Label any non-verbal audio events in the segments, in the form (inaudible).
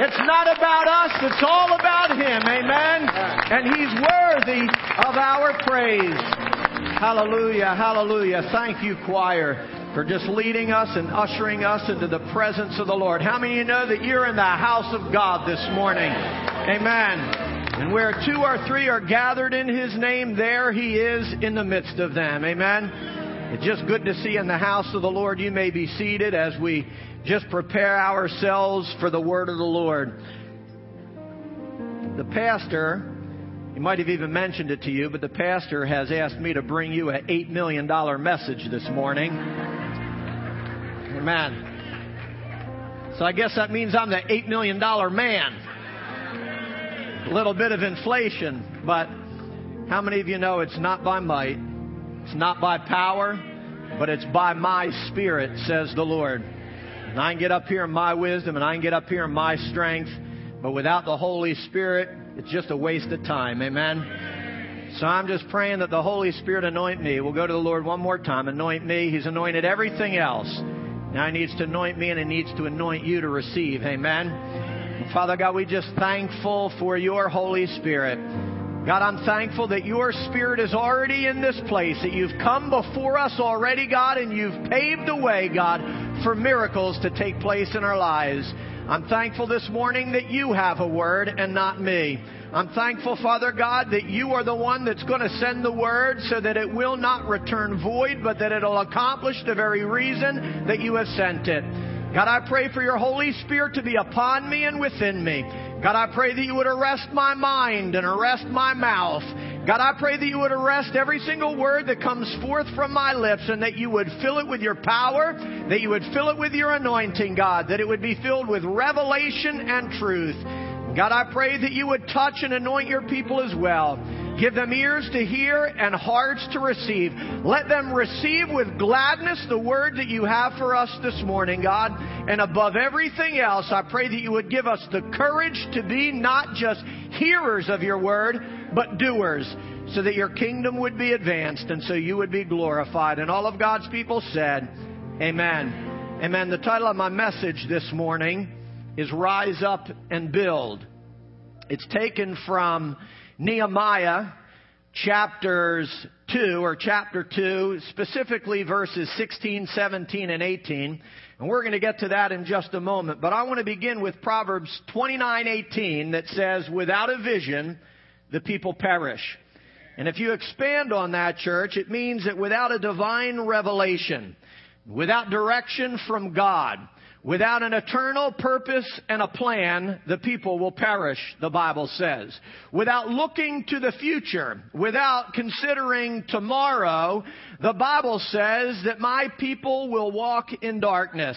It's not about us, it's all about Him. Amen. And He's worthy of our praise. Hallelujah, hallelujah. Thank you, choir, for just leading us and ushering us into the presence of the Lord. How many of you know that you're in the house of God this morning? Amen. And where two or three are gathered in His name, there He is in the midst of them. Amen. It's just good to see in the house of the Lord. You may be seated as we just prepare ourselves for the word of the Lord. The pastor, he might have even mentioned it to you, but the pastor has asked me to bring you an $8 million message this morning. Amen. So I guess that means I'm the $8 million man. A little bit of inflation, but how many of you know it's not by might, it's not by power, but it's by my spirit, says the Lord. And I can get up here in my wisdom and I can get up here in my strength, but without the Holy Spirit, it's just a waste of time. Amen. So I'm just praying that the Holy Spirit anoint me. We'll go to the Lord one more time. Anoint me. He's anointed everything else. Now He needs to anoint me and He needs to anoint you to receive. Amen. Father God, we just thankful for your Holy Spirit. God, I'm thankful that your Spirit is already in this place, that you've come before us already, God, and you've paved the way, God, for miracles to take place in our lives. I'm thankful this morning that you have a word and not me. I'm thankful, Father God, that you are the one that's going to send the word so that it will not return void, but that it'll accomplish the very reason that you have sent it. God, I pray for your Holy Spirit to be upon me and within me. God, I pray that you would arrest my mind and arrest my mouth. God, I pray that you would arrest every single word that comes forth from my lips and that you would fill it with your power, that you would fill it with your anointing, God, that it would be filled with revelation and truth. God, I pray that you would touch and anoint your people as well. Give them ears to hear and hearts to receive. Let them receive with gladness the word that you have for us this morning, God. And above everything else, I pray that you would give us the courage to be not just hearers of your word, but doers, so that your kingdom would be advanced and so you would be glorified. And all of God's people said, Amen. Amen. The title of my message this morning is Rise Up and Build. It's taken from Nehemiah chapters 2 or chapter 2, specifically verses 16, 17, and 18. And we're going to get to that in just a moment. But I want to begin with Proverbs 29:18 that says, "Without a vision, the people perish." And if you expand on that, church, it means that without a divine revelation, without direction from God, Without an eternal purpose and a plan, the people will perish, the Bible says. Without looking to the future, without considering tomorrow, the Bible says that my people will walk in darkness.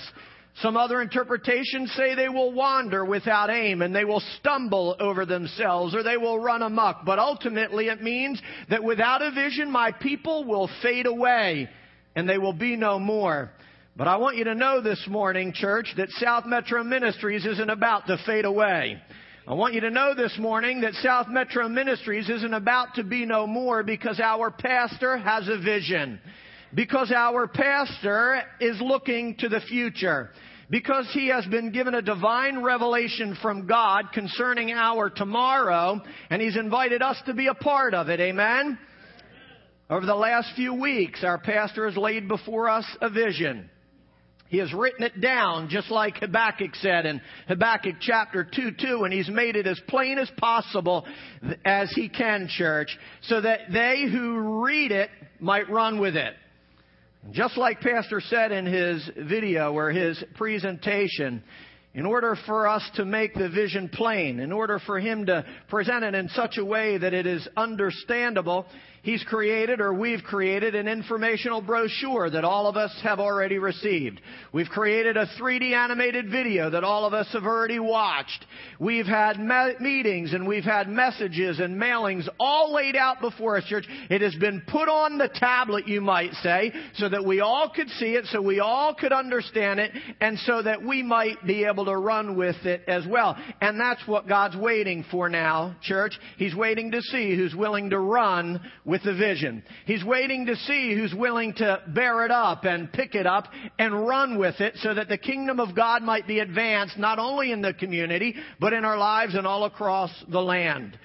Some other interpretations say they will wander without aim and they will stumble over themselves or they will run amok. But ultimately it means that without a vision, my people will fade away and they will be no more. But I want you to know this morning, church, that South Metro Ministries isn't about to fade away. I want you to know this morning that South Metro Ministries isn't about to be no more because our pastor has a vision. Because our pastor is looking to the future. Because he has been given a divine revelation from God concerning our tomorrow, and he's invited us to be a part of it. Amen? Over the last few weeks, our pastor has laid before us a vision. He has written it down just like Habakkuk said in Habakkuk chapter 2 2, and he's made it as plain as possible as he can, church, so that they who read it might run with it. Just like Pastor said in his video or his presentation, in order for us to make the vision plain, in order for him to present it in such a way that it is understandable, He's created or we've created an informational brochure that all of us have already received. We've created a 3D animated video that all of us have already watched. We've had me- meetings and we've had messages and mailings all laid out before us, church. It has been put on the tablet, you might say, so that we all could see it, so we all could understand it, and so that we might be able to run with it as well. And that's what God's waiting for now, church. He's waiting to see who's willing to run with the vision. He's waiting to see who's willing to bear it up and pick it up and run with it so that the kingdom of God might be advanced not only in the community, but in our lives and all across the land.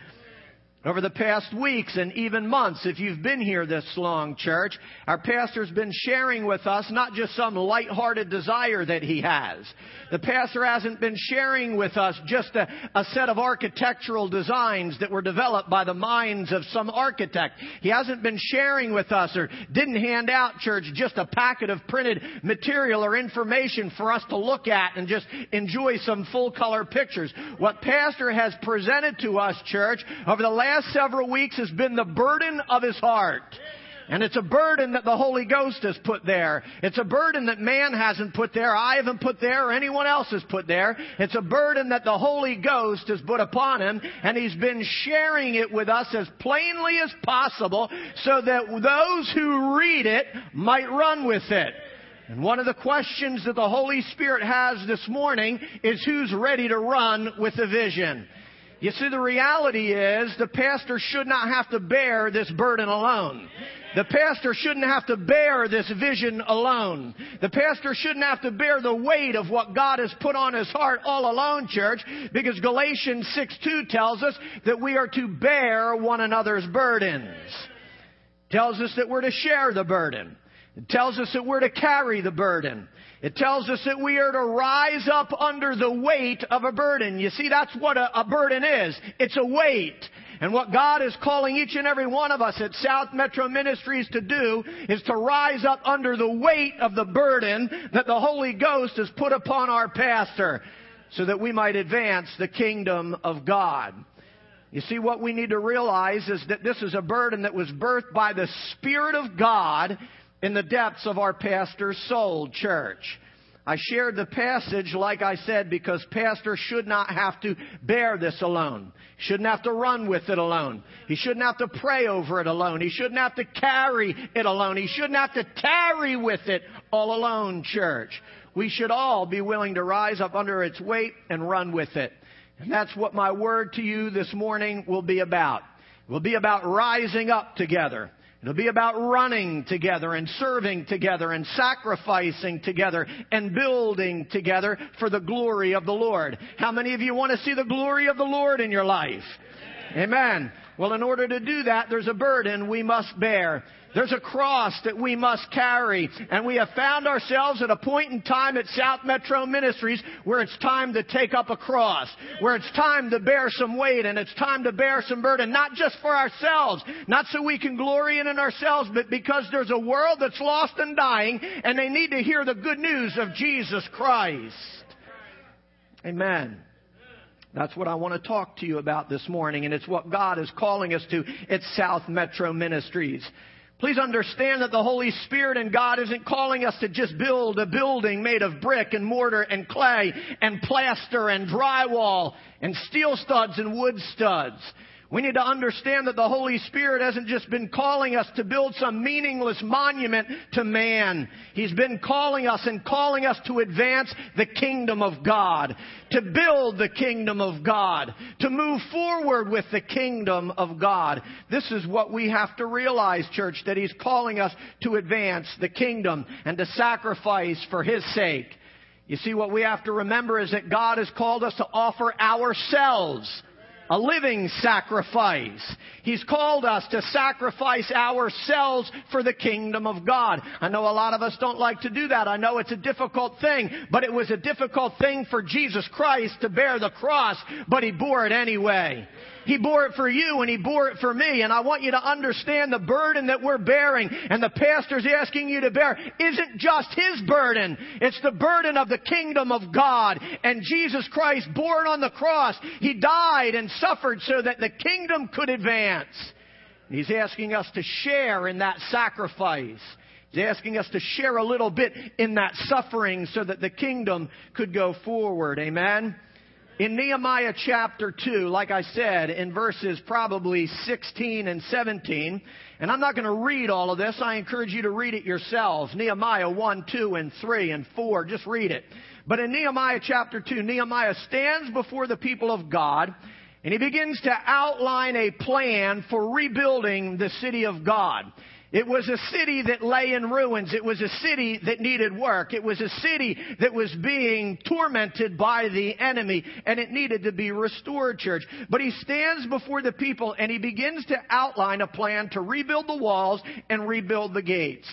Over the past weeks and even months, if you've been here this long, church, our pastor's been sharing with us not just some light-hearted desire that he has. The pastor hasn't been sharing with us just a, a, set of architectural designs that were developed by the minds of some architect. He hasn't been sharing with us or didn't hand out, church, just a packet of printed material or information for us to look at and just enjoy some full color pictures. What pastor has presented to us, church, over the last last several weeks has been the burden of his heart. And it's a burden that the Holy Ghost has put there. It's a burden that man hasn't put there, I haven't put there, or anyone else has put there. It's a burden that the Holy Ghost has put upon him, and he's been sharing it with us as plainly as possible so that those who read it might run with it. And one of the questions that the Holy Spirit has this morning is who's ready to run with the vision? You see, the reality is the pastor should not have to bear this burden alone. The pastor shouldn't have to bear this vision alone. The pastor shouldn't have to bear the weight of what God has put on his heart all alone, church, because Galatians 6 2 tells us that we are to bear one another's burdens. Tells us that we're to share the burden. It tells us that we're to carry the burden. It tells us that we are to rise up under the weight of a burden. You see, that's what a, a, burden is. It's a weight. And what God is calling each and every one of us at South Metro Ministries to do is to rise up under the weight of the burden that the Holy Ghost has put upon our pastor so that we might advance the kingdom of God. You see, what we need to realize is that this is a burden that was birthed by the Spirit of God in the depths of our pastor's soul, church. I shared the passage, like I said, because pastor should not have to bear this alone. He shouldn't have to run with it alone. He shouldn't have to pray over it alone. He shouldn't have to carry it alone. He shouldn't have to tarry with it all alone, church. We should all be willing to rise up under its weight and run with it. And that's what my word to you this morning will be about. It will be about rising up together. It'll be about running together and serving together and sacrificing together and building together for the glory of the Lord. How many of you want to see the glory of the Lord in your life? Amen. Well, in order to do that, there's a burden we must bear. There's a cross that we must carry. And we have found ourselves at a point in time at South Metro Ministries where it's time to take up a cross, where it's time to bear some weight and it's time to bear some burden, not just for ourselves, not so we can glory in it ourselves, but because there's a world that's lost and dying and they need to hear the good news of Jesus Christ. Amen. That's what I want to talk to you about this morning, and it's what God is calling us to at South Metro Ministries. Please understand that the Holy Spirit and God isn't calling us to just build a building made of brick and mortar and clay and plaster and drywall and steel studs and wood studs. We need to understand that the Holy Spirit hasn't just been calling us to build some meaningless monument to man. He's been calling us and calling us to advance the kingdom of God, to build the kingdom of God, to move forward with the kingdom of God. This is what we have to realize, church, that He's calling us to advance the kingdom and to sacrifice for His sake. You see, what we have to remember is that God has called us to offer ourselves a living sacrifice. He's called us to sacrifice ourselves for the kingdom of God. I know a lot of us don't like to do that. I know it's a difficult thing, but it was a difficult thing for Jesus Christ to bear the cross, but He bore it anyway. He bore it for you and He bore it for me. And I want you to understand the burden that we're bearing and the pastor's asking you to bear isn't just His burden. It's the burden of the kingdom of God. And Jesus Christ born on the cross, He died and suffered so that the kingdom could advance. He's asking us to share in that sacrifice. He's asking us to share a little bit in that suffering so that the kingdom could go forward. Amen. In Nehemiah chapter 2, like I said, in verses probably 16 and 17, and I'm not going to read all of this, I encourage you to read it yourselves. Nehemiah 1, 2, and 3, and 4, just read it. But in Nehemiah chapter 2, Nehemiah stands before the people of God, And he begins to outline a plan for rebuilding the city of God. It was a city that lay in ruins. It was a city that needed work. It was a city that was being tormented by the enemy and it needed to be restored, church. But he stands before the people and he begins to outline a plan to rebuild the walls and rebuild the gates.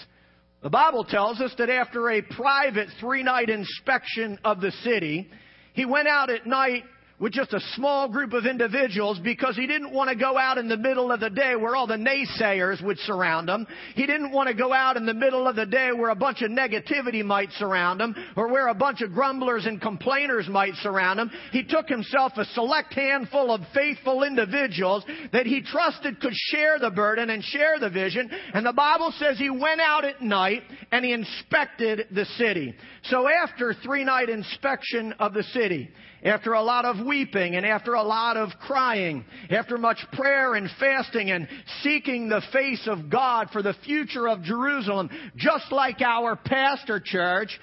The Bible tells us that after a private three night inspection of the city, he went out at night with just a small group of individuals because he didn't want to go out in the middle of the day where all the naysayers would surround him. He didn't want to go out in the middle of the day where a bunch of negativity might surround him or where a bunch of grumblers and complainers might surround him. He took himself a select handful of faithful individuals that he trusted could share the burden and share the vision. And the Bible says he went out at night and he inspected the city. So after three night inspection of the city, after a lot of weeping and after a lot of crying, after much prayer and fasting and seeking the face of God for the future of Jerusalem, just like our pastor church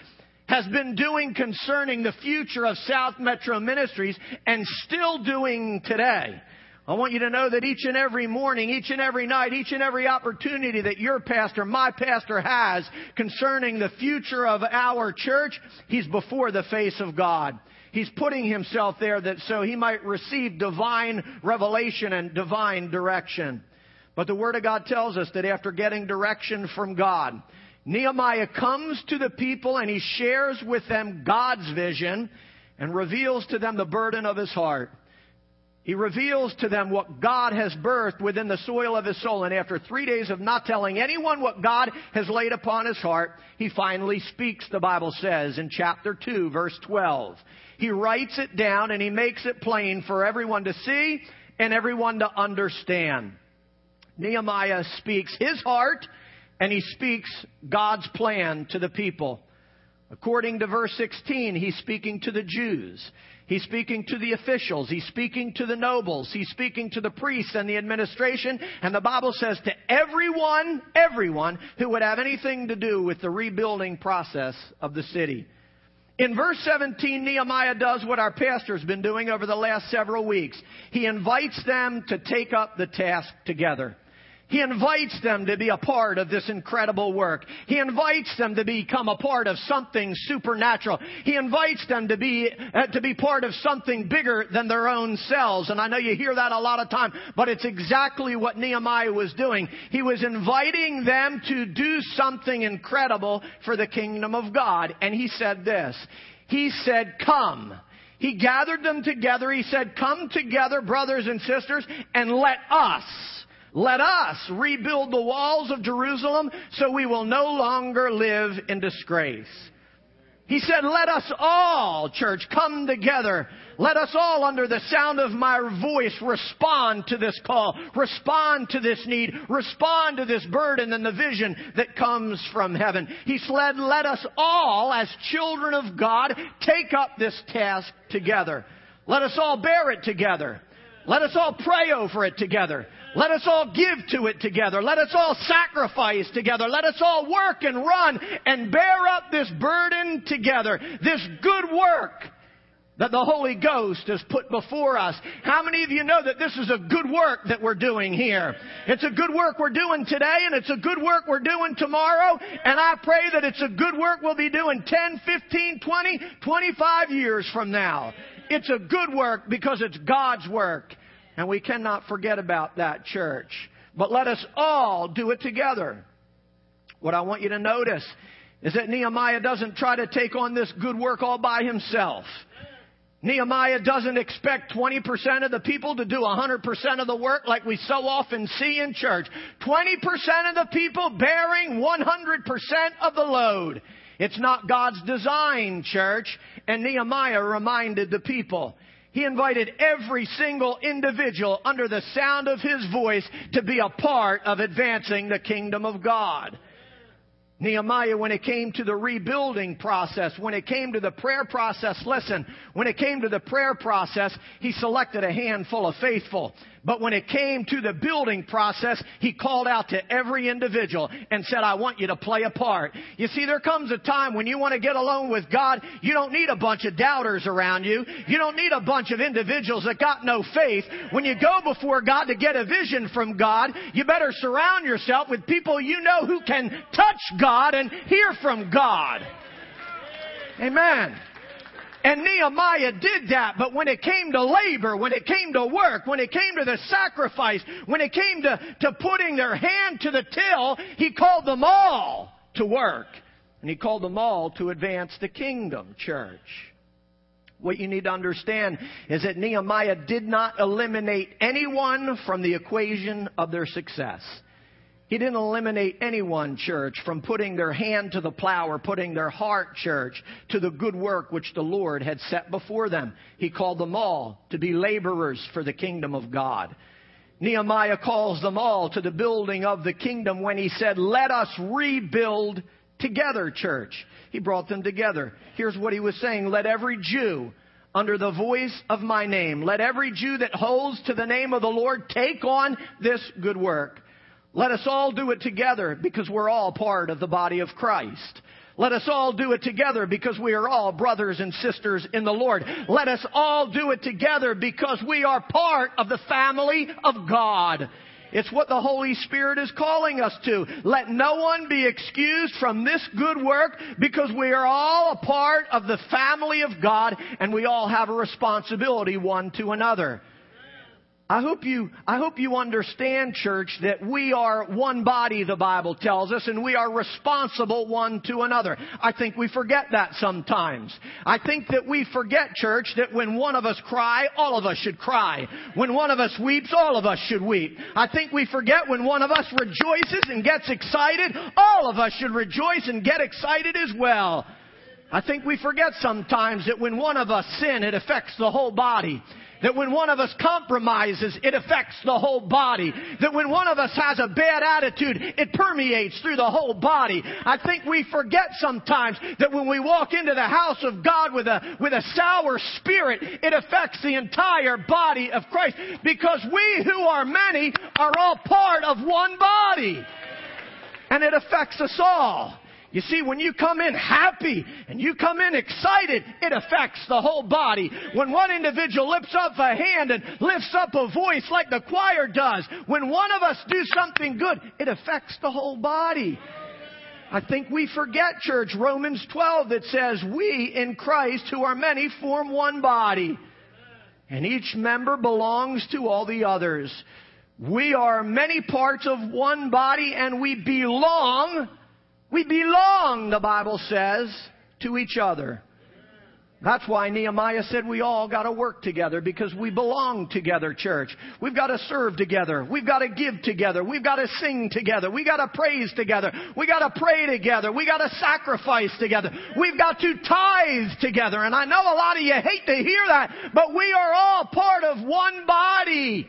has been doing concerning the future of South Metro Ministries and still doing today. I want you to know that each and every morning, each and every night, each and every opportunity that your pastor, my pastor has concerning the future of our church, he's before the face of God. He's putting himself there that so he might receive divine revelation and divine direction. But the Word of God tells us that after getting direction from God, Nehemiah comes to the people and he shares with them God's vision and reveals to them the burden of his heart. He reveals to them what God has birthed within the soil of his soul. And after three days of not telling anyone what God has laid upon his heart, he finally speaks, the Bible says, in chapter 2, verse 12. He writes it down and he makes it plain for everyone to see and everyone to understand. Nehemiah speaks his heart and he speaks God's plan to the people. According to verse 16, he's speaking to the Jews. He's speaking to the officials. He's speaking to the nobles. He's speaking to the priests and the administration. And the Bible says to everyone, everyone who would have anything to do with the rebuilding process of the city. In verse 17, Nehemiah does what our pastor's been doing over the last several weeks. He invites them to take up the task together. He invites them to be a part of this incredible work. He invites them to become a part of something supernatural. He invites them to be, uh, to be part of something bigger than their own selves. And I know you hear that a lot of time, but it's exactly what Nehemiah was doing. He was inviting them to do something incredible for the kingdom of God. And he said this. He said, come. He gathered them together. He said, come together, brothers and sisters, and let us let us rebuild the walls of Jerusalem so we will no longer live in disgrace. He said, let us all, church, come together. Let us all, under the sound of my voice, respond to this call, respond to this need, respond to this burden and the vision that comes from heaven. He said, let us all, as children of God, take up this task together. Let us all bear it together. Let us all pray over it together. Let us all give to it together. Let us all sacrifice together. Let us all work and run and bear up this burden together. This good work that the Holy Ghost has put before us. How many of you know that this is a good work that we're doing here? It's a good work we're doing today and it's a good work we're doing tomorrow. And I pray that it's a good work we'll be doing 10, 15, 20, 25 years from now. It's a good work because it's God's work. And we cannot forget about that church. But let us all do it together. What I want you to notice is that Nehemiah doesn't try to take on this good work all by himself. Nehemiah doesn't expect 20% of the people to do 100% of the work like we so often see in church. 20% of the people bearing 100% of the load. It's not God's design, church. And Nehemiah reminded the people, he invited every single individual under the sound of his voice to be a part of advancing the kingdom of God. Nehemiah, when it came to the rebuilding process, when it came to the prayer process, listen, when it came to the prayer process, he selected a handful of faithful. But when it came to the building process, he called out to every individual and said, I want you to play a part. You see, there comes a time when you want to get alone with God, you don't need a bunch of doubters around you. You don't need a bunch of individuals that got no faith. When you go before God to get a vision from God, you better surround yourself with people you know who can touch God and hear from God. Amen. And Nehemiah did that, but when it came to labor, when it came to work, when it came to the sacrifice, when it came to, to putting their hand to the till, he called them all to work. And he called them all to advance the kingdom, church. What you need to understand is that Nehemiah did not eliminate anyone from the equation of their success. He didn't eliminate anyone, church, from putting their hand to the plow or putting their heart, church, to the good work which the Lord had set before them. He called them all to be laborers for the kingdom of God. Nehemiah calls them all to the building of the kingdom when he said, let us rebuild together, church. He brought them together. Here's what he was saying. Let every Jew under the voice of my name, let every Jew that holds to the name of the Lord take on this good work. Let us all do it together because we're all part of the body of Christ. Let us all do it together because we are all brothers and sisters in the Lord. Let us all do it together because we are part of the family of God. It's what the Holy Spirit is calling us to. Let no one be excused from this good work because we are all a part of the family of God and we all have a responsibility one to another. I hope you, I hope you understand, church, that we are one body, the Bible tells us, and we are responsible one to another. I think we forget that sometimes. I think that we forget, church, that when one of us cry, all of us should cry. When one of us weeps, all of us should weep. I think we forget when one of us rejoices and gets excited, all of us should rejoice and get excited as well. I think we forget sometimes that when one of us sin, it affects the whole body. That when one of us compromises, it affects the whole body. That when one of us has a bad attitude, it permeates through the whole body. I think we forget sometimes that when we walk into the house of God with a, with a sour spirit, it affects the entire body of Christ. Because we who are many are all part of one body. And it affects us all. You see, when you come in happy and you come in excited, it affects the whole body. When one individual lifts up a hand and lifts up a voice like the choir does, when one of us do something good, it affects the whole body. I think we forget, church, Romans 12 that says, we in Christ who are many form one body. And each member belongs to all the others. We are many parts of one body and we belong we belong, the Bible says, to each other. That's why Nehemiah said we all got to work together because we belong together, church. We've got to serve together. We've got to give together. We've got to sing together. We've got to praise together. We've got to pray together. We've got to sacrifice together. We've got to tithe together. And I know a lot of you hate to hear that, but we are all part of one body.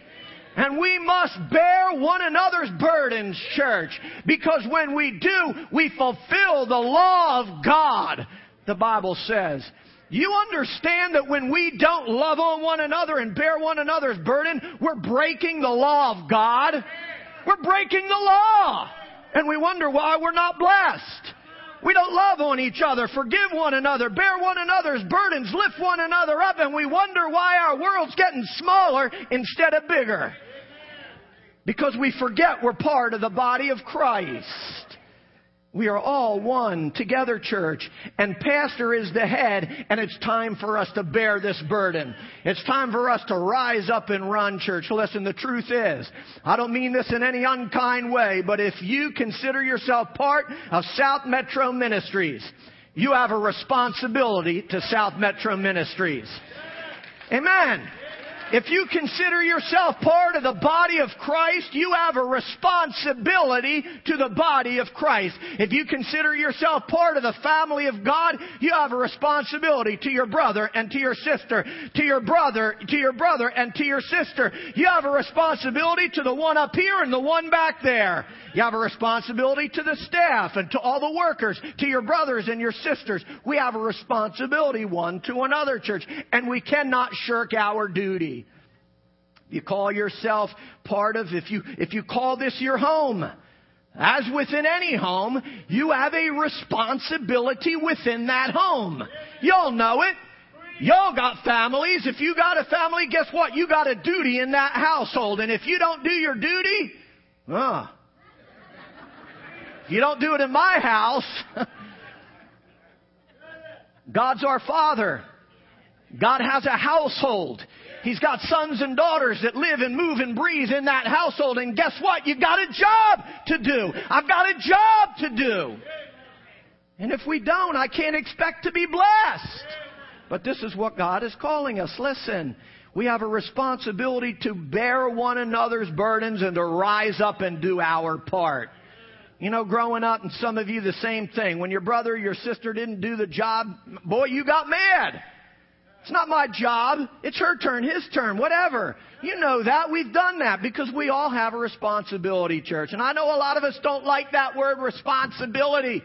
And we must bear one another's burdens, church, because when we do, we fulfill the law of God, the Bible says. You understand that when we don't love on one another and bear one another's burden, we're breaking the law of God? We're breaking the law. And we wonder why we're not blessed. We don't love on each other, forgive one another, bear one another's burdens, lift one another up, and we wonder why our world's getting smaller instead of bigger. Because we forget we're part of the body of Christ. We are all one together, church. And pastor is the head, and it's time for us to bear this burden. It's time for us to rise up and run, church. Listen, the truth is, I don't mean this in any unkind way, but if you consider yourself part of South Metro Ministries, you have a responsibility to South Metro Ministries. Amen. If you consider yourself part of the body of Christ, you have a responsibility to the body of Christ. If you consider yourself part of the family of God, you have a responsibility to your brother and to your sister, to your brother, to your brother and to your sister. You have a responsibility to the one up here and the one back there. You have a responsibility to the staff and to all the workers, to your brothers and your sisters. We have a responsibility one to another, church, and we cannot shirk our duty. You call yourself part of, if you, if you call this your home, as within any home, you have a responsibility within that home. Y'all know it. Y'all got families. If you got a family, guess what? You got a duty in that household. And if you don't do your duty, uh, if you don't do it in my house, (laughs) God's our Father. God has a household. He's got sons and daughters that live and move and breathe in that household. And guess what? You've got a job to do. I've got a job to do. And if we don't, I can't expect to be blessed. But this is what God is calling us. Listen, we have a responsibility to bear one another's burdens and to rise up and do our part. You know, growing up, and some of you the same thing. When your brother or your sister didn't do the job, boy, you got mad. It's not my job. It's her turn, his turn, whatever. You know that. We've done that because we all have a responsibility, church. And I know a lot of us don't like that word responsibility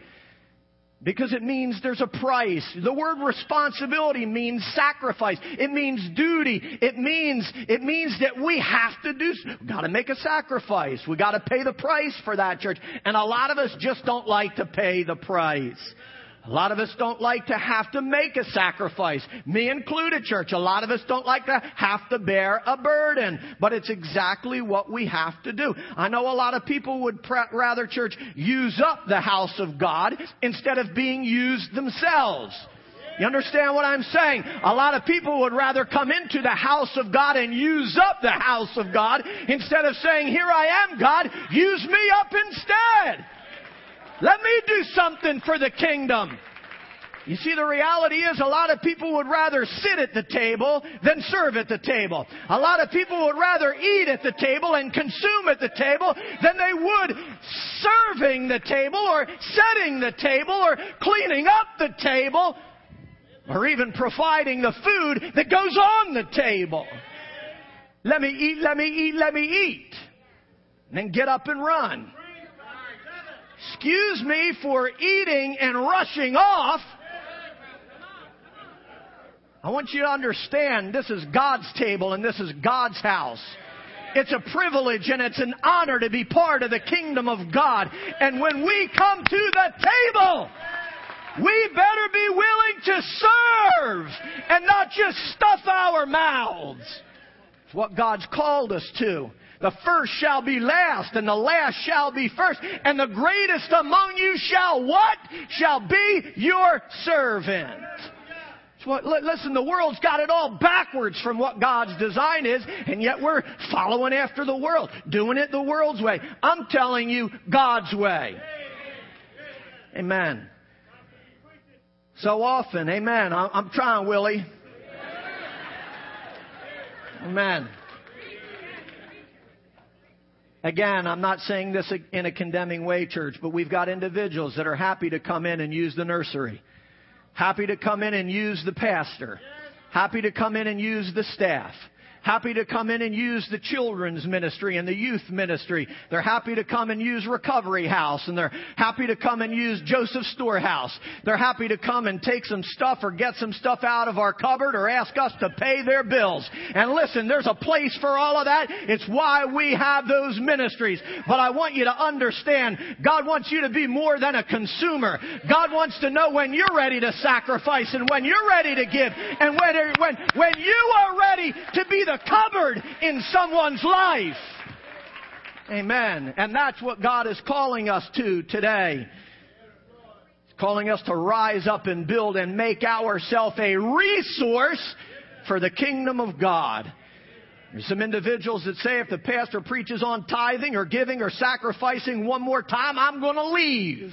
because it means there's a price. The word responsibility means sacrifice. It means duty. It means, it means that we have to do, we gotta make a sacrifice. We gotta pay the price for that, church. And a lot of us just don't like to pay the price. A lot of us don't like to have to make a sacrifice. Me included, church. A lot of us don't like to have to bear a burden. But it's exactly what we have to do. I know a lot of people would rather, church, use up the house of God instead of being used themselves. You understand what I'm saying? A lot of people would rather come into the house of God and use up the house of God instead of saying, here I am, God, use me up instead. Let me do something for the kingdom. You see, the reality is a lot of people would rather sit at the table than serve at the table. A lot of people would rather eat at the table and consume at the table than they would serving the table or setting the table or cleaning up the table or even providing the food that goes on the table. Let me eat, let me eat, let me eat. And then get up and run. Excuse me for eating and rushing off. I want you to understand this is God's table and this is God's house. It's a privilege and it's an honor to be part of the kingdom of God. And when we come to the table, we better be willing to serve and not just stuff our mouths. It's what God's called us to. The first shall be last, and the last shall be first, and the greatest among you shall what? Shall be your servant. What, listen, the world's got it all backwards from what God's design is, and yet we're following after the world, doing it the world's way. I'm telling you, God's way. Amen. So often, amen. I'm trying, Willie. Amen. Again, I'm not saying this in a condemning way, church, but we've got individuals that are happy to come in and use the nursery. Happy to come in and use the pastor. Happy to come in and use the staff happy to come in and use the children's ministry and the youth ministry. They're happy to come and use Recovery House and they're happy to come and use Joseph Storehouse. They're happy to come and take some stuff or get some stuff out of our cupboard or ask us to pay their bills. And listen, there's a place for all of that. It's why we have those ministries. But I want you to understand, God wants you to be more than a consumer. God wants to know when you're ready to sacrifice and when you're ready to give and when, when, when you are ready to be the cupboard in someone's life. Amen. And that's what God is calling us to today. He's calling us to rise up and build and make ourselves a resource for the kingdom of God. There's some individuals that say if the pastor preaches on tithing or giving or sacrificing one more time, I'm going to leave.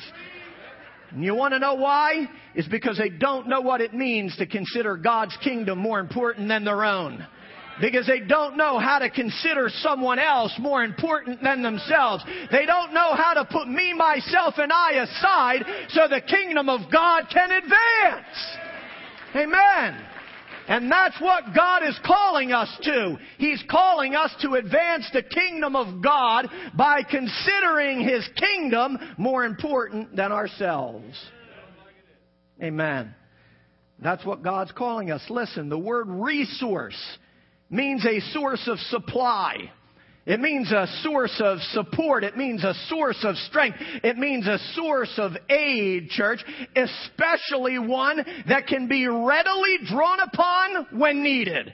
And you want to know why? It's because they don't know what it means to consider God's kingdom more important than their own. Because they don't know how to consider someone else more important than themselves. They don't know how to put me, myself, and I aside so the kingdom of God can advance. Amen. And that's what God is calling us to. He's calling us to advance the kingdom of God by considering His kingdom more important than ourselves. Amen. That's what God's calling us. Listen, the word resource means a source of supply. It means a source of support. It means a source of strength. It means a source of aid, church, especially one that can be readily drawn upon when needed.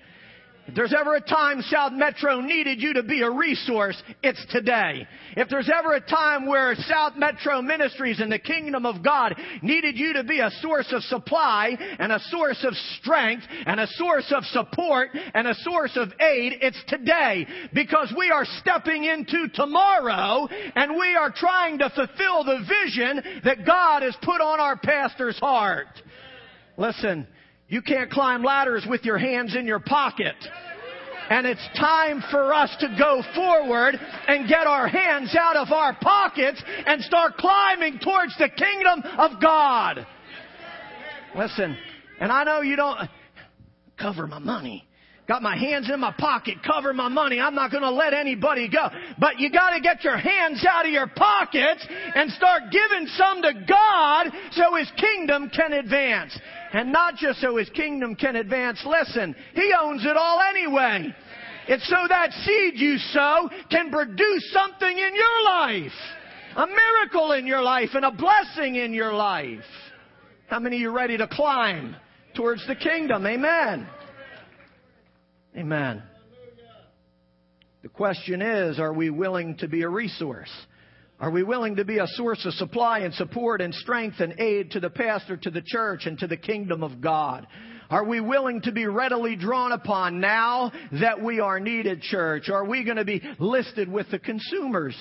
If there's ever a time South Metro needed you to be a resource, it's today. If there's ever a time where South Metro Ministries and the Kingdom of God needed you to be a source of supply and a source of strength and a source of support and a source of aid, it's today. Because we are stepping into tomorrow and we are trying to fulfill the vision that God has put on our pastor's heart. Listen, you can't climb ladders with your hands in your pocket. And it's time for us to go forward and get our hands out of our pockets and start climbing towards the kingdom of God. Listen, and I know you don't cover my money. Got my hands in my pocket, cover my money. I'm not going to let anybody go. But you got to get your hands out of your pockets and start giving some to God so His kingdom can advance. And not just so his kingdom can advance. Listen, he owns it all anyway. It's so that seed you sow can produce something in your life. A miracle in your life and a blessing in your life. How many of you ready to climb towards the kingdom? Amen. Amen. The question is, are we willing to be a resource? Are we willing to be a source of supply and support and strength and aid to the pastor, to the church, and to the kingdom of God? Are we willing to be readily drawn upon now that we are needed, church? Are we going to be listed with the consumers?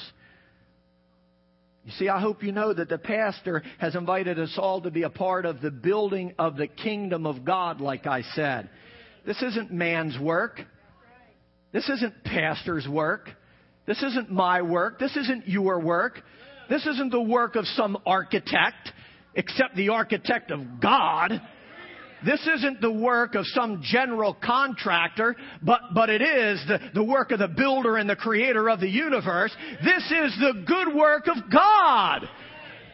You see, I hope you know that the pastor has invited us all to be a part of the building of the kingdom of God, like I said. This isn't man's work. This isn't pastor's work. This isn't my work. This isn't your work. This isn't the work of some architect, except the architect of God. This isn't the work of some general contractor, but, but it is the, the work of the builder and the creator of the universe. This is the good work of God.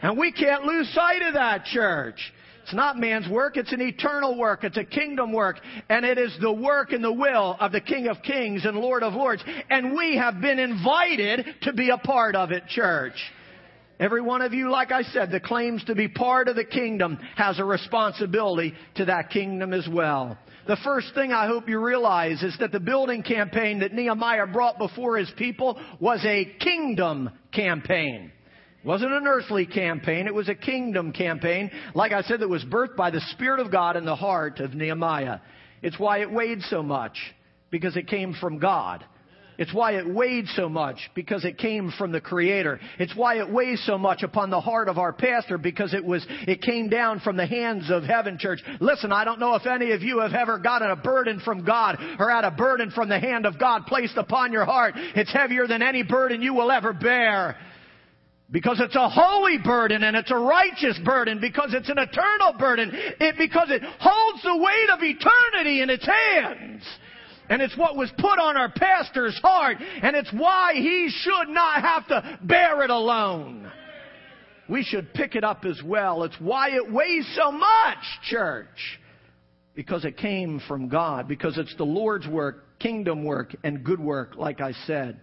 And we can't lose sight of that, church. It's not man's work, it's an eternal work, it's a kingdom work, and it is the work and the will of the King of Kings and Lord of Lords. And we have been invited to be a part of it, church. Every one of you, like I said, that claims to be part of the kingdom has a responsibility to that kingdom as well. The first thing I hope you realize is that the building campaign that Nehemiah brought before his people was a kingdom campaign. Wasn't an earthly campaign, it was a kingdom campaign, like I said, that was birthed by the Spirit of God in the heart of Nehemiah. It's why it weighed so much, because it came from God. It's why it weighed so much, because it came from the Creator. It's why it weighs so much upon the heart of our pastor, because it was, it came down from the hands of heaven, church. Listen, I don't know if any of you have ever gotten a burden from God or had a burden from the hand of God placed upon your heart. It's heavier than any burden you will ever bear. Because it's a holy burden and it's a righteous burden because it's an eternal burden. It, because it holds the weight of eternity in its hands. And it's what was put on our pastor's heart. And it's why he should not have to bear it alone. We should pick it up as well. It's why it weighs so much, church. Because it came from God. Because it's the Lord's work, kingdom work, and good work, like I said.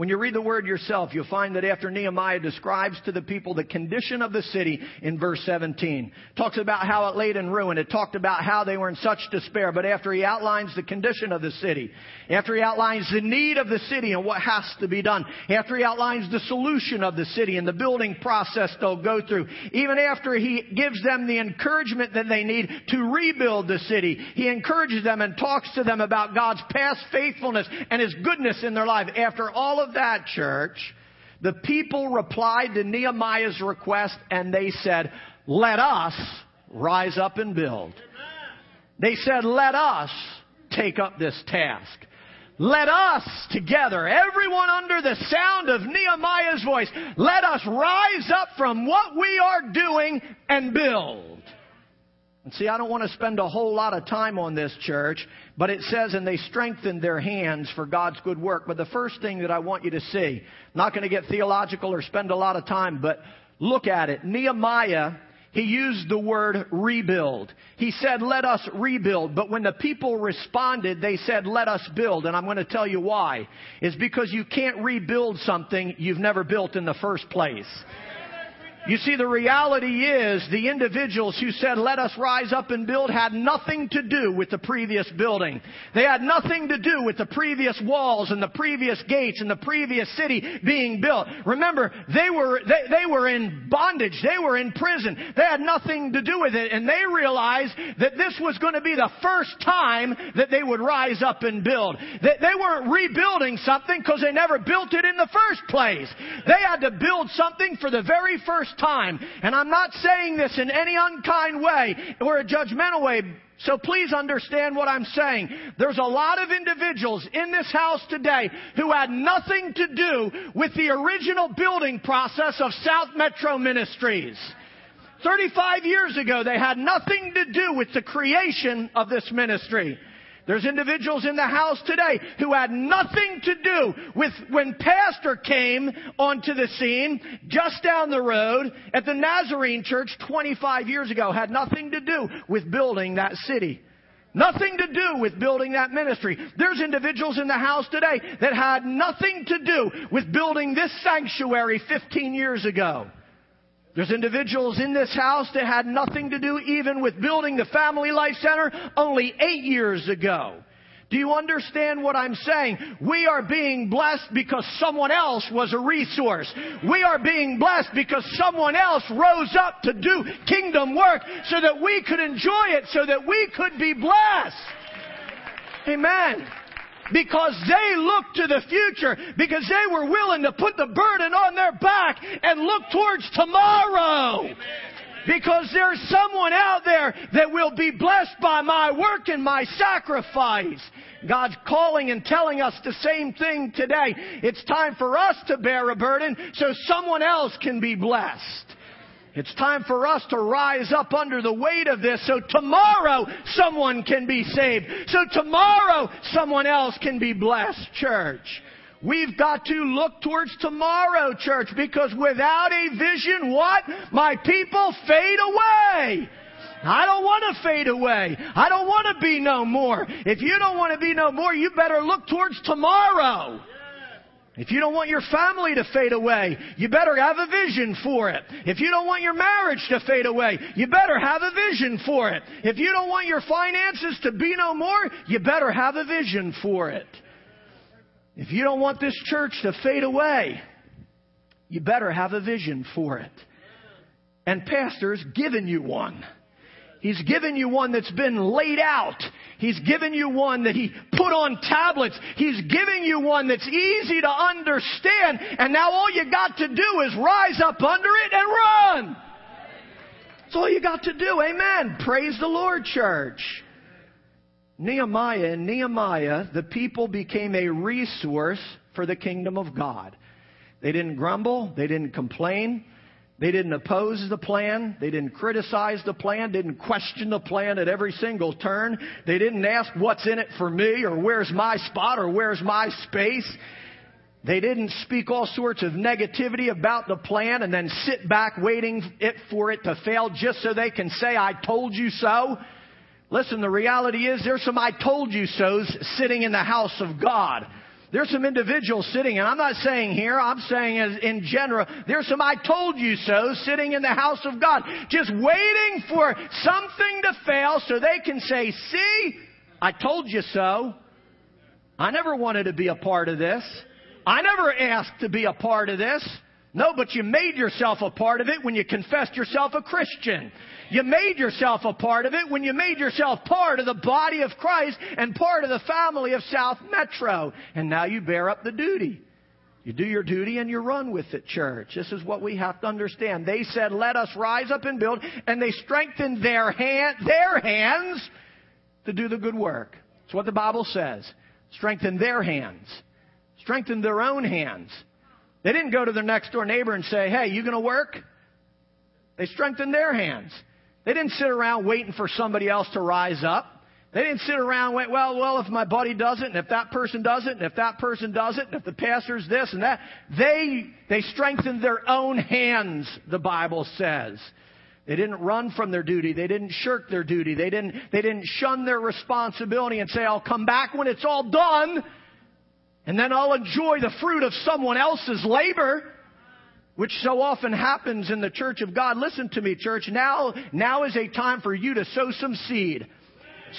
When you read the word yourself, you'll find that after Nehemiah describes to the people the condition of the city in verse 17, talks about how it laid in ruin. It talked about how they were in such despair. But after he outlines the condition of the city, after he outlines the need of the city and what has to be done, after he outlines the solution of the city and the building process they'll go through, even after he gives them the encouragement that they need to rebuild the city, he encourages them and talks to them about God's past faithfulness and his goodness in their life. After all of that, church, the people replied to Nehemiah's request and they said, let us rise up and build. They said, let us take up this task. Let us together, everyone under the sound of Nehemiah's voice, let us rise up from what we are doing and build. And see, I don't want to spend a whole lot of time on this church, but it says, and they strengthened their hands for God's good work. But the first thing that I want you to see, not going to get theological or spend a lot of time, but look at it. Nehemiah he used the word rebuild. He said, let us rebuild. But when the people responded, they said, let us build. And I'm going to tell you why. It's because you can't rebuild something you've never built in the first place. You see, the reality is the individuals who said, let us rise up and build had nothing to do with the previous building. They had nothing to do with the previous walls and the previous gates and the previous city being built. Remember, they were, they, they were in bondage. They were in prison. They had nothing to do with it. And they realized that this was going to be the first time that they would rise up and build. They, they weren't rebuilding something because they never built it in the first place. They had to build something for the very first first time. And I'm not saying this in any unkind way or a judgmental way. So please understand what I'm saying. There's a lot of individuals in this house today who had nothing to do with the original building process of South Metro Ministries. 35 years ago, they had nothing to do with the creation of this ministry. There's individuals in the house today who had nothing to do with when Pastor came onto the scene just down the road at the Nazarene Church 25 years ago. Had nothing to do with building that city. Nothing to do with building that ministry. There's individuals in the house today that had nothing to do with building this sanctuary 15 years ago. There's individuals in this house that had nothing to do even with building the Family Life Center only eight years ago. Do you understand what I'm saying? We are being blessed because someone else was a resource. We are being blessed because someone else rose up to do kingdom work so that we could enjoy it, so that we could be blessed. Amen because they looked to the future, because they were willing to put the burden on their back and look towards tomorrow. Because there's someone out there that will be blessed by my work and my sacrifice. God's calling and telling us the same thing today. It's time for us to bear a burden so someone else can be blessed. It's time for us to rise up under the weight of this so tomorrow someone can be saved. So tomorrow someone else can be blessed, church. We've got to look towards tomorrow, church, because without a vision, what? My people fade away. I don't want to fade away. I don't want to be no more. If you don't want to be no more, you better look towards tomorrow. If you don't want your family to fade away, you better have a vision for it. If you don't want your marriage to fade away, you better have a vision for it. If you don't want your finances to be no more, you better have a vision for it. If you don't want this church to fade away, you better have a vision for it. And pastor's given you one. He's given you one that's been laid out. He's given you one that He put on tablets. He's giving you one that's easy to understand. And now all you got to do is rise up under it and run. That's all you got to do. Amen. Praise the Lord, church. Nehemiah and Nehemiah, the people became a resource for the kingdom of God. They didn't grumble. They didn't complain. They didn't oppose the plan. They didn't criticize the plan, didn't question the plan at every single turn. They didn't ask what's in it for me or where's my spot or where's my space. They didn't speak all sorts of negativity about the plan and then sit back waiting it for it to fail just so they can say, I told you so. Listen, the reality is there's some I told you so's sitting in the house of God. There's some individuals sitting, and I'm not saying here, I'm saying as in general, there's some I told you so sitting in the house of God, just waiting for something to fail so they can say, see, I told you so. I never wanted to be a part of this. I never asked to be a part of this. No, but you made yourself a part of it when you confessed yourself a Christian. You made yourself a part of it when you made yourself part of the body of Christ and part of the family of South Metro. And now you bear up the duty. You do your duty and you run with it, church. This is what we have to understand. They said, let us rise up and build, and they strengthened their hand, their hands to do the good work. It's what the Bible says. Strengthen their hands. Strengthen their own hands. They didn't go to their next door neighbor and say, hey, you gonna work? They strengthened their hands. They didn't sit around waiting for somebody else to rise up. They didn't sit around wait, well, well, if my buddy does it, and if that person does it, and if that person does it, and if the pastor's this and that. They, they strengthened their own hands, the Bible says. They didn't run from their duty. They didn't shirk their duty. They didn't, they didn't shun their responsibility and say, I'll come back when it's all done, and then I'll enjoy the fruit of someone else's labor which so often happens in the church of God. Listen to me, church. Now, now is a time for you to sow some seed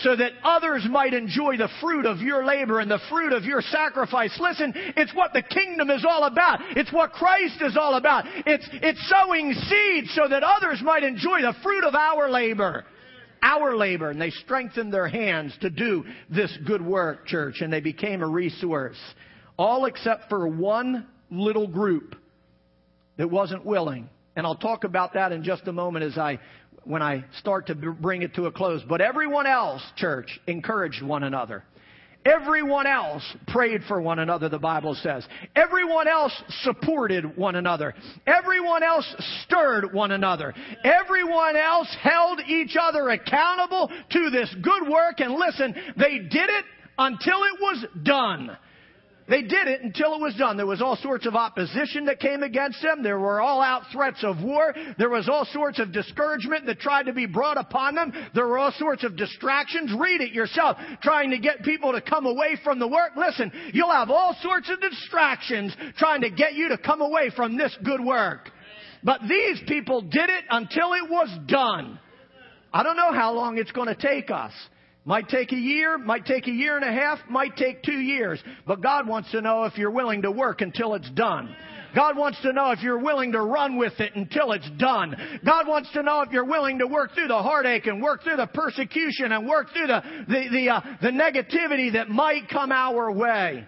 so that others might enjoy the fruit of your labor and the fruit of your sacrifice. Listen, it's what the kingdom is all about. It's what Christ is all about. It's, it's sowing seed so that others might enjoy the fruit of our labor. Our labor. And they strengthened their hands to do this good work, church, and they became a resource. All except for one little group that wasn't willing. And I'll talk about that in just a moment as I when I start to bring it to a close. But everyone else, church, encouraged one another. Everyone else prayed for one another, the Bible says. Everyone else supported one another. Everyone else stirred one another. Everyone else held each other accountable to this good work. And listen, they did it until it was done. They did it until it was done. There was all sorts of opposition that came against them. There were all out threats of war. There was all sorts of discouragement that tried to be brought upon them. There were all sorts of distractions. Read it yourself. Trying to get people to come away from the work. Listen, you'll have all sorts of distractions trying to get you to come away from this good work. But these people did it until it was done. I don't know how long it's going to take us. Might take a year, might take a year and a half, might take two years. But God wants to know if you're willing to work until it's done. God wants to know if you're willing to run with it until it's done. God wants to know if you're willing to work through the heartache and work through the persecution and work through the, the, the, uh, the negativity that might come our way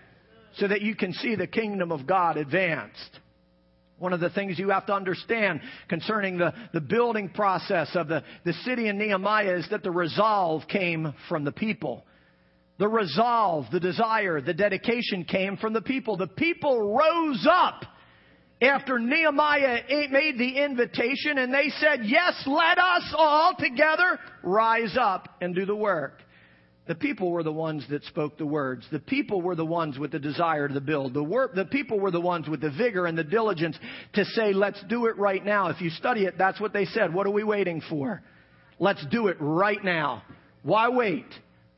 so that you can see the kingdom of God advanced. One of the things you have to understand concerning the, the building process of the, the city in Nehemiah is that the resolve came from the people. The resolve, the desire, the dedication came from the people. The people rose up after Nehemiah made the invitation and they said, Yes, let us all together rise up and do the work. The people were the ones that spoke the words. The people were the ones with the desire to build. The, work, the people were the ones with the vigor and the diligence to say, let's do it right now. If you study it, that's what they said. What are we waiting for? Let's do it right now. Why wait?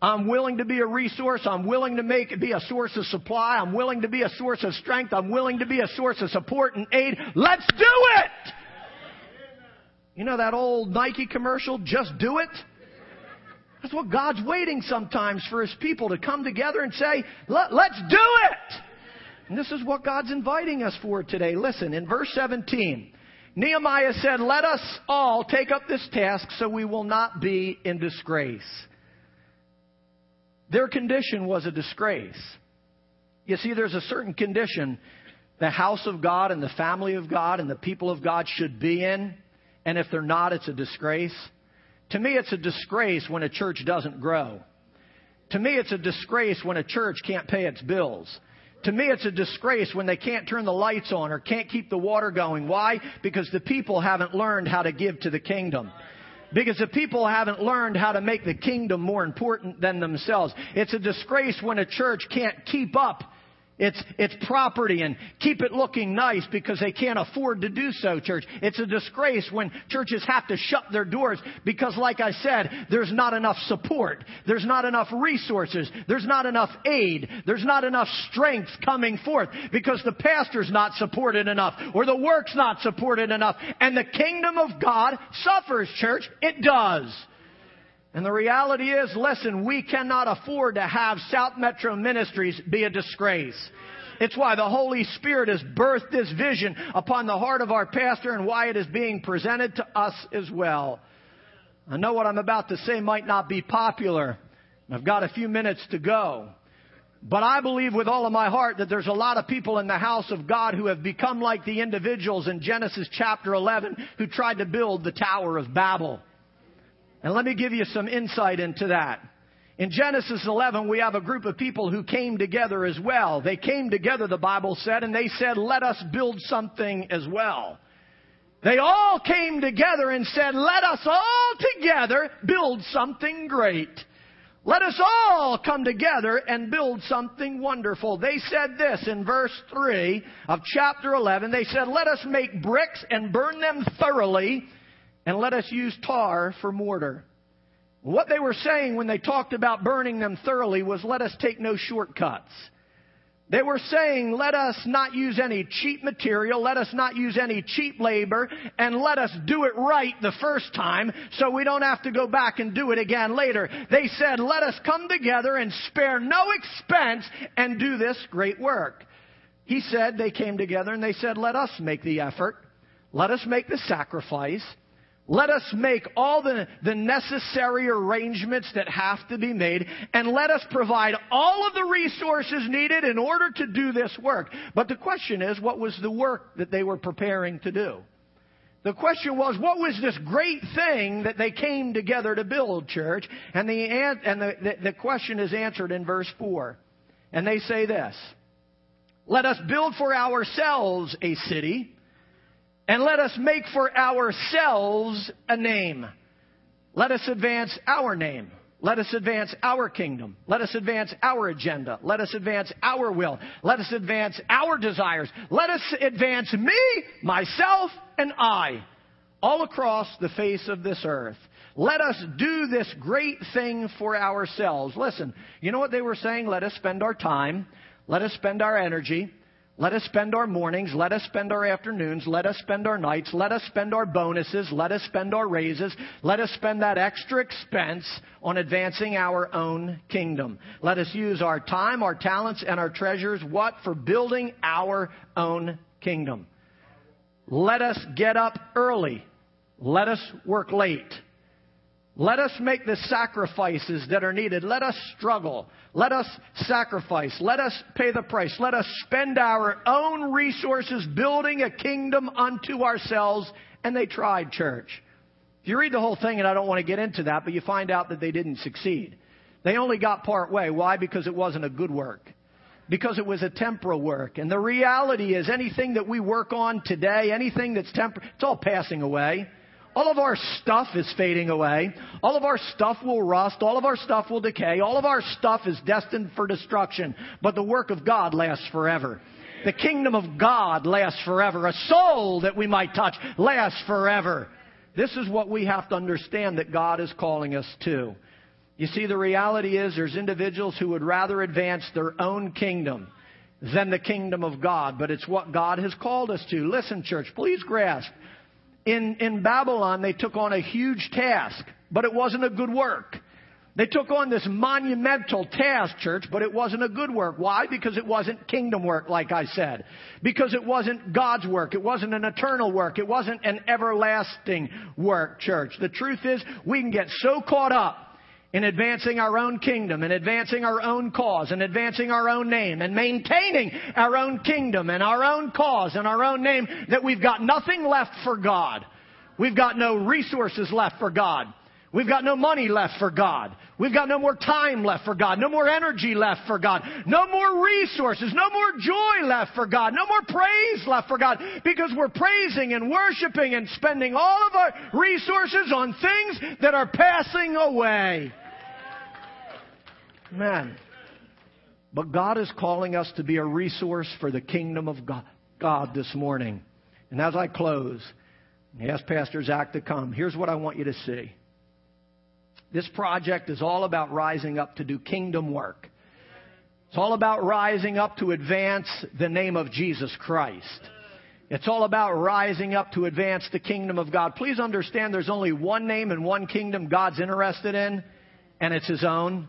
I'm willing to be a resource. I'm willing to make it be a source of supply. I'm willing to be a source of strength. I'm willing to be a source of support and aid. Let's do it! You know that old Nike commercial, just do it? That's what God's waiting sometimes for His people to come together and say, Let, us do it! And this is what God's inviting us for today. Listen, in verse 17, Nehemiah said, Let us all take up this task so we will not be in disgrace. Their condition was a disgrace. You see, there's a certain condition the house of God and the family of God and the people of God should be in. And if they're not, it's a disgrace. To me, it's a disgrace when a church doesn't grow. To me, it's a disgrace when a church can't pay its bills. To me, it's a disgrace when they can't turn the lights on or can't keep the water going. Why? Because the people haven't learned how to give to the kingdom. Because the people haven't learned how to make the kingdom more important than themselves. It's a disgrace when a church can't keep up it's, it's property and keep it looking nice because they can't afford to do so, church. It's a disgrace when churches have to shut their doors because, like I said, there's not enough support. There's not enough resources. There's not enough aid. There's not enough strength coming forth because the pastor's not supported enough or the work's not supported enough. And the kingdom of God suffers, church. It does. And the reality is, listen, we cannot afford to have South Metro Ministries be a disgrace. It's why the Holy Spirit has birthed this vision upon the heart of our pastor and why it is being presented to us as well. I know what I'm about to say might not be popular. I've got a few minutes to go. But I believe with all of my heart that there's a lot of people in the house of God who have become like the individuals in Genesis chapter 11 who tried to build the Tower of Babel. And let me give you some insight into that. In Genesis 11, we have a group of people who came together as well. They came together, the Bible said, and they said, let us build something as well. They all came together and said, let us all together build something great. Let us all come together and build something wonderful. They said this in verse 3 of chapter 11. They said, let us make bricks and burn them thoroughly and let us use tar for mortar. What they were saying when they talked about burning them thoroughly was let us take no shortcuts. They were saying, let us not use any cheap material, let us not use any cheap labor, and let us do it right the first time so we don't have to go back and do it again later. They said, let us come together and spare no expense and do this great work. He said, they came together and they said, let us make the effort. Let us make the sacrifice. Let us make all the, the necessary arrangements that have to be made, and let us provide all of the resources needed in order to do this work. But the question is, what was the work that they were preparing to do? The question was, what was this great thing that they came together to build, church? And the, and the, the, the question is answered in verse 4. And they say this, Let us build for ourselves a city and let us make for ourselves a name. Let us advance our name. Let us advance our kingdom. Let us advance our agenda. Let us advance our will. Let us advance our desires. Let us advance me, myself, and I all across the face of this earth. Let us do this great thing for ourselves. Listen, you know what they were saying? Let us spend our time. Let us spend our energy. Let us spend our mornings. Let us spend our afternoons. Let us spend our nights. Let us spend our bonuses. Let us spend our raises. Let us spend that extra expense on advancing our own kingdom. Let us use our time, our talents, and our treasures, what? For building our own kingdom. Let us get up early. Let us work late. Let us make the sacrifices that are needed. Let us struggle. Let us sacrifice. Let us pay the price. Let us spend our own resources building a kingdom unto ourselves. And they tried, church. If you read the whole thing, and I don't want to get into that, but you find out that they didn't succeed. They only got part way. Why? Because it wasn't a good work. Because it was a temporal work. And the reality is anything that we work on today, anything that's temporal, it's all passing away. All of our stuff is fading away. All of our stuff will rust. All of our stuff will decay. All of our stuff is destined for destruction. But the work of God lasts forever. The kingdom of God lasts forever. A soul that we might touch lasts forever. This is what we have to understand that God is calling us to. You see, the reality is there's individuals who would rather advance their own kingdom than the kingdom of God, but it's what God has called us to. Listen, church, please grasp in, in Babylon, they took on a huge task, but it wasn't a good work. They took on this monumental task, church, but it wasn't a good work. Why? Because it wasn't kingdom work, like I said. Because it wasn't God's work. It wasn't an eternal work. It wasn't an everlasting work, church. The truth is, we can get so caught up in advancing our own kingdom in advancing our own cause in advancing our own name and maintaining our own kingdom and our own cause and our own name that we've got nothing left for God. We've got no resources left for God. We've got no money left for God. We've got no more time left for God. No more energy left for God. No more resources. No more joy left for God. No more praise left for God because we're praising and worshiping and spending all of our resources on things that are passing away. Man. But God is calling us to be a resource for the kingdom of God, God this morning. And as I close, ask Pastor Zach to come. Here's what I want you to see. This project is all about rising up to do kingdom work. It's all about rising up to advance the name of Jesus Christ. It's all about rising up to advance the kingdom of God. Please understand there's only one name and one kingdom God's interested in, and it's His own.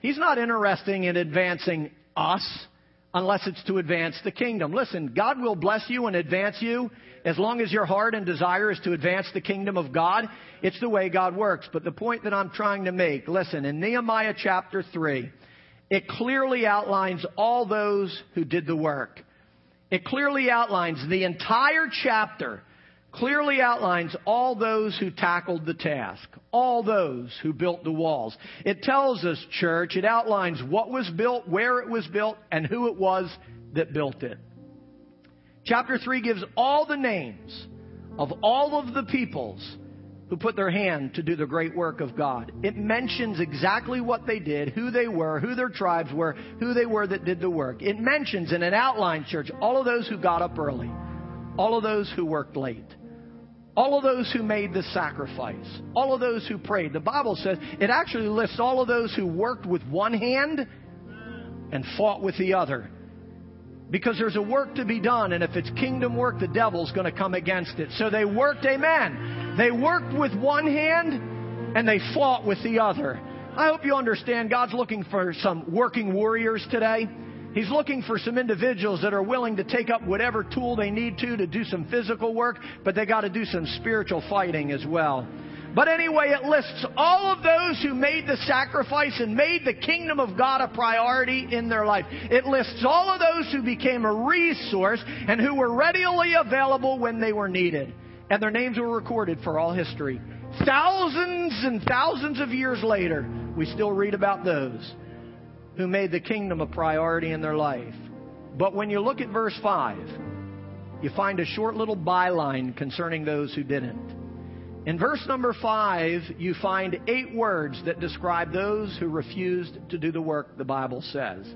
He's not interested in advancing us unless it's to advance the kingdom. Listen, God will bless you and advance you as long as your heart and desire is to advance the kingdom of God. It's the way God works. But the point that I'm trying to make, listen, in Nehemiah chapter 3, it clearly outlines all those who did the work. It clearly outlines the entire chapter clearly outlines all those who tackled the task, all those who built the walls. It tells us, church, it outlines what was built, where it was built, and who it was that built it. Chapter 3 gives all the names of all of the peoples who put their hand to do the great work of God. It mentions exactly what they did, who they were, who their tribes were, who they were that did the work. It mentions in an outline church all of those who got up early, all of those who worked late, all of those who made the sacrifice, all of those who prayed. The Bible says it actually lists all of those who worked with one hand and fought with the other. Because there's a work to be done, and if it's kingdom work, the devil's going to come against it. So they worked, amen. They worked with one hand and they fought with the other. I hope you understand God's looking for some working warriors today. He's looking for some individuals that are willing to take up whatever tool they need to to do some physical work, but they got to do some spiritual fighting as well. But anyway, it lists all of those who made the sacrifice and made the kingdom of God a priority in their life. It lists all of those who became a resource and who were readily available when they were needed. And their names were recorded for all history. Thousands and thousands of years later, we still read about those who made the kingdom a priority in their life. But when you look at verse 5, you find a short little byline concerning those who didn't. In verse number five, you find eight words that describe those who refused to do the work the Bible says.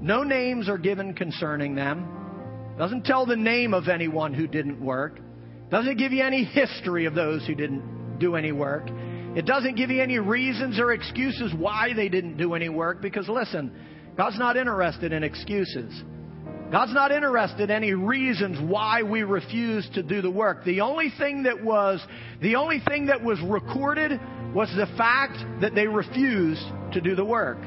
No names are given concerning them. Doesn't tell the name of anyone who didn't work. Doesn't give you any history of those who didn't do any work. It doesn't give you any reasons or excuses why they didn't do any work because listen, God's not interested in excuses. God's not interested in any reasons why we refuse to do the work. The only thing that was, the only thing that was recorded was the fact that they refused to do the work.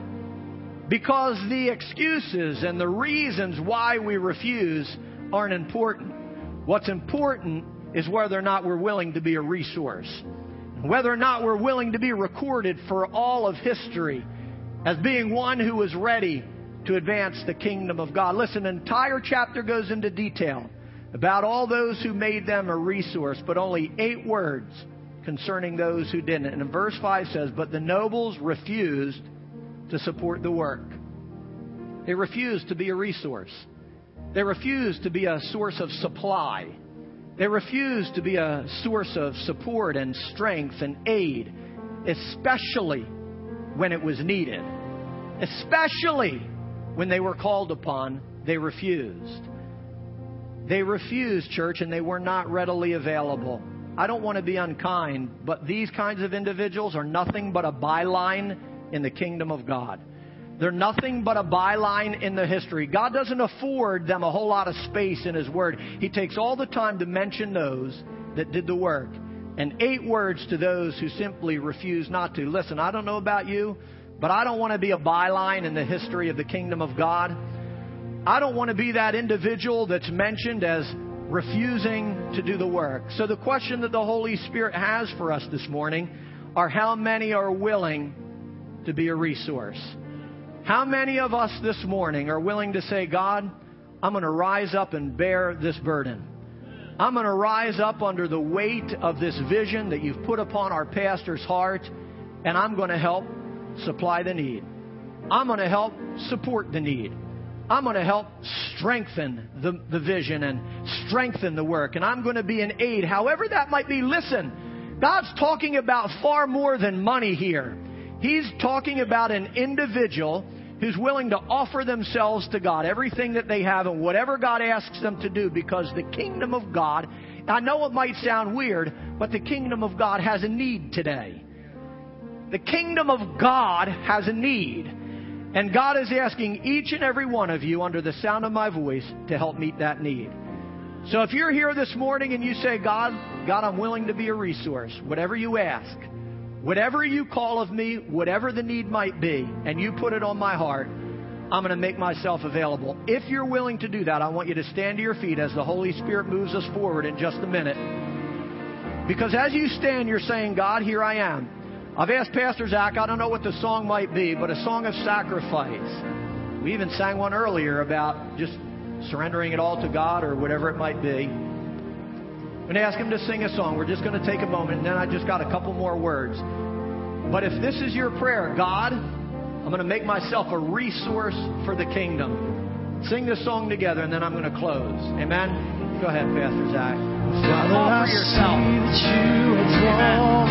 Because the excuses and the reasons why we refuse aren't important. What's important is whether or not we're willing to be a resource. Whether or not we're willing to be recorded for all of history as being one who was ready to advance the kingdom of God. Listen, an entire chapter goes into detail about all those who made them a resource, but only eight words concerning those who didn't. And in verse 5 says, But the nobles refused to support the work. They refused to be a resource. They refused to be a source of supply. They refused to be a source of support and strength and aid, especially when it was needed. Especially when they were called upon, they refused. They refused, church, and they were not readily available. I don't want to be unkind, but these kinds of individuals are nothing but a byline in the kingdom of God. They're nothing but a byline in the history. God doesn't afford them a whole lot of space in His Word. He takes all the time to mention those that did the work and eight words to those who simply refuse not to. Listen, I don't know about you, but I don't want to be a byline in the history of the kingdom of God. I don't want to be that individual that's mentioned as refusing to do the work. So the question that the Holy Spirit has for us this morning are how many are willing to be a resource? How many of us this morning are willing to say, God, I'm going to rise up and bear this burden? I'm going to rise up under the weight of this vision that you've put upon our pastor's heart, and I'm going to help supply the need. I'm going to help support the need. I'm going to help strengthen the, the vision and strengthen the work. And I'm going to be an aid, however that might be. Listen, God's talking about far more than money here. He's talking about an individual who's willing to offer themselves to God, everything that they have and whatever God asks them to do, because the kingdom of God, I know it might sound weird, but the kingdom of God has a need today. The kingdom of God has a need. And God is asking each and every one of you under the sound of my voice to help meet that need. So if you're here this morning and you say, God, God, I'm willing to be a resource, whatever you ask, whatever you call of me, whatever the need might be, and you put it on my heart, I'm going to make myself available. If you're willing to do that, I want you to stand to your feet as the Holy Spirit moves us forward in just a minute. Because as you stand, you're saying, God, here I am. I've asked Pastor Zach, I don't know what the song might be, but a song of sacrifice. We even sang one earlier about just surrendering it all to God or whatever it might be. I'm going to ask him to sing a song. We're just going to take a moment, and then I just got a couple more words. But if this is your prayer, God, I'm going to make myself a resource for the kingdom. Sing this song together, and then I'm going to close. Amen. Go ahead, Pastor Zach. Father, I see yourself. that you drawn.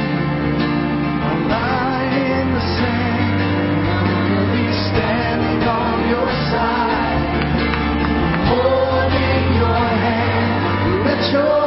A line in the sand. I'll be standing on your side, holding your hand. Let your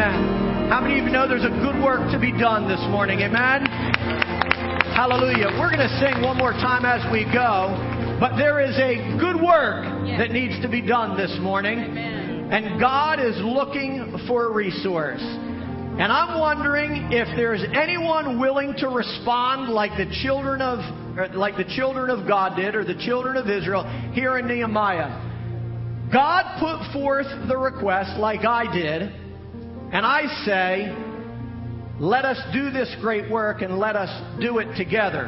Amen. How many of you know there's a good work to be done this morning? Amen. Hallelujah. We're going to sing one more time as we go, but there is a good work that needs to be done this morning. And God is looking for a resource. And I'm wondering if there's anyone willing to respond like the children of er, like the children of God did or the children of Israel here in Nehemiah. God put forth the request like I did, and I say, let us do this great work and let us do it together.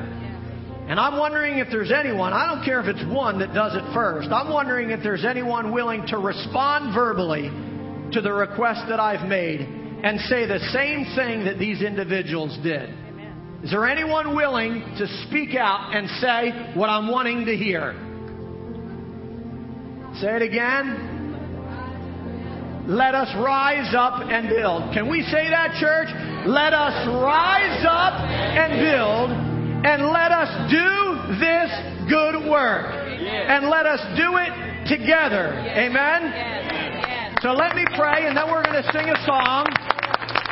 And I'm wondering if there's anyone, I don't care if it's one that does it first, I'm wondering if there's anyone willing to respond verbally to the request that I've made and say the same thing that these individuals did. Is there anyone willing to speak out and say what I'm wanting to hear? Say it again. Let us rise up and build. Can we say that, church? Let us rise up and build, and let us do this good work. And let us do it together. Amen? So let me pray, and then we're going to sing a song.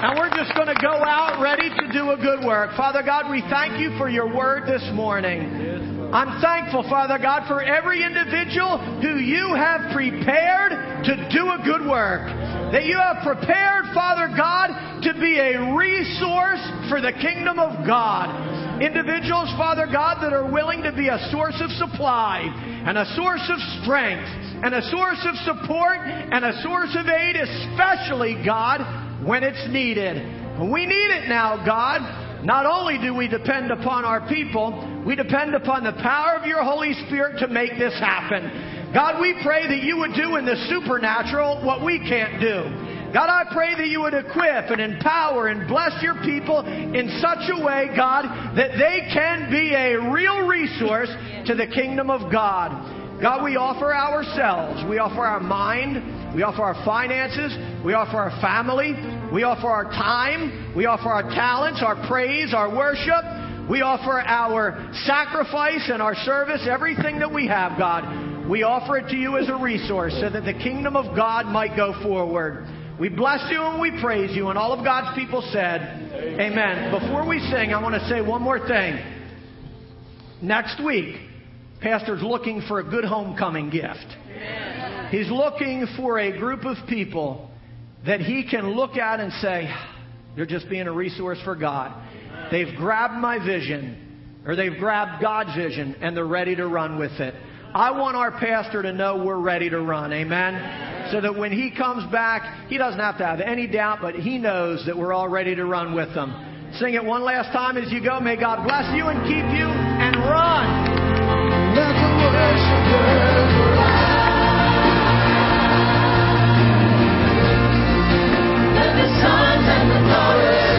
And we're just going to go out ready to do a good work. Father God, we thank you for your word this morning. I'm thankful, Father God, for every individual who you have prepared to do a good work. That you have prepared, Father God, to be a resource for the kingdom of God. Individuals, Father God, that are willing to be a source of supply and a source of strength and a source of support and a source of aid, especially, God, when it's needed. We need it now, God. Not only do we depend upon our people, we depend upon the power of your Holy Spirit to make this happen. God, we pray that you would do in the supernatural what we can't do. God, I pray that you would equip and empower and bless your people in such a way, God, that they can be a real resource to the kingdom of God. God, we offer ourselves. We offer our mind. We offer our finances. We offer our family. We offer our time. We offer our talents, our praise, our worship. We offer our sacrifice and our service, everything that we have, God. We offer it to you as a resource so that the kingdom of God might go forward. We bless you and we praise you. And all of God's people said, Amen. Amen. Before we sing, I want to say one more thing. Next week, Pastor's looking for a good homecoming gift. He's looking for a group of people that he can look at and say, they're just being a resource for God. They've grabbed my vision, or they've grabbed God's vision, and they're ready to run with it. I want our pastor to know we're ready to run. Amen? So that when he comes back, he doesn't have to have any doubt, but he knows that we're all ready to run with them. Sing it one last time as you go. May God bless you and keep you and run. sons and the daughters.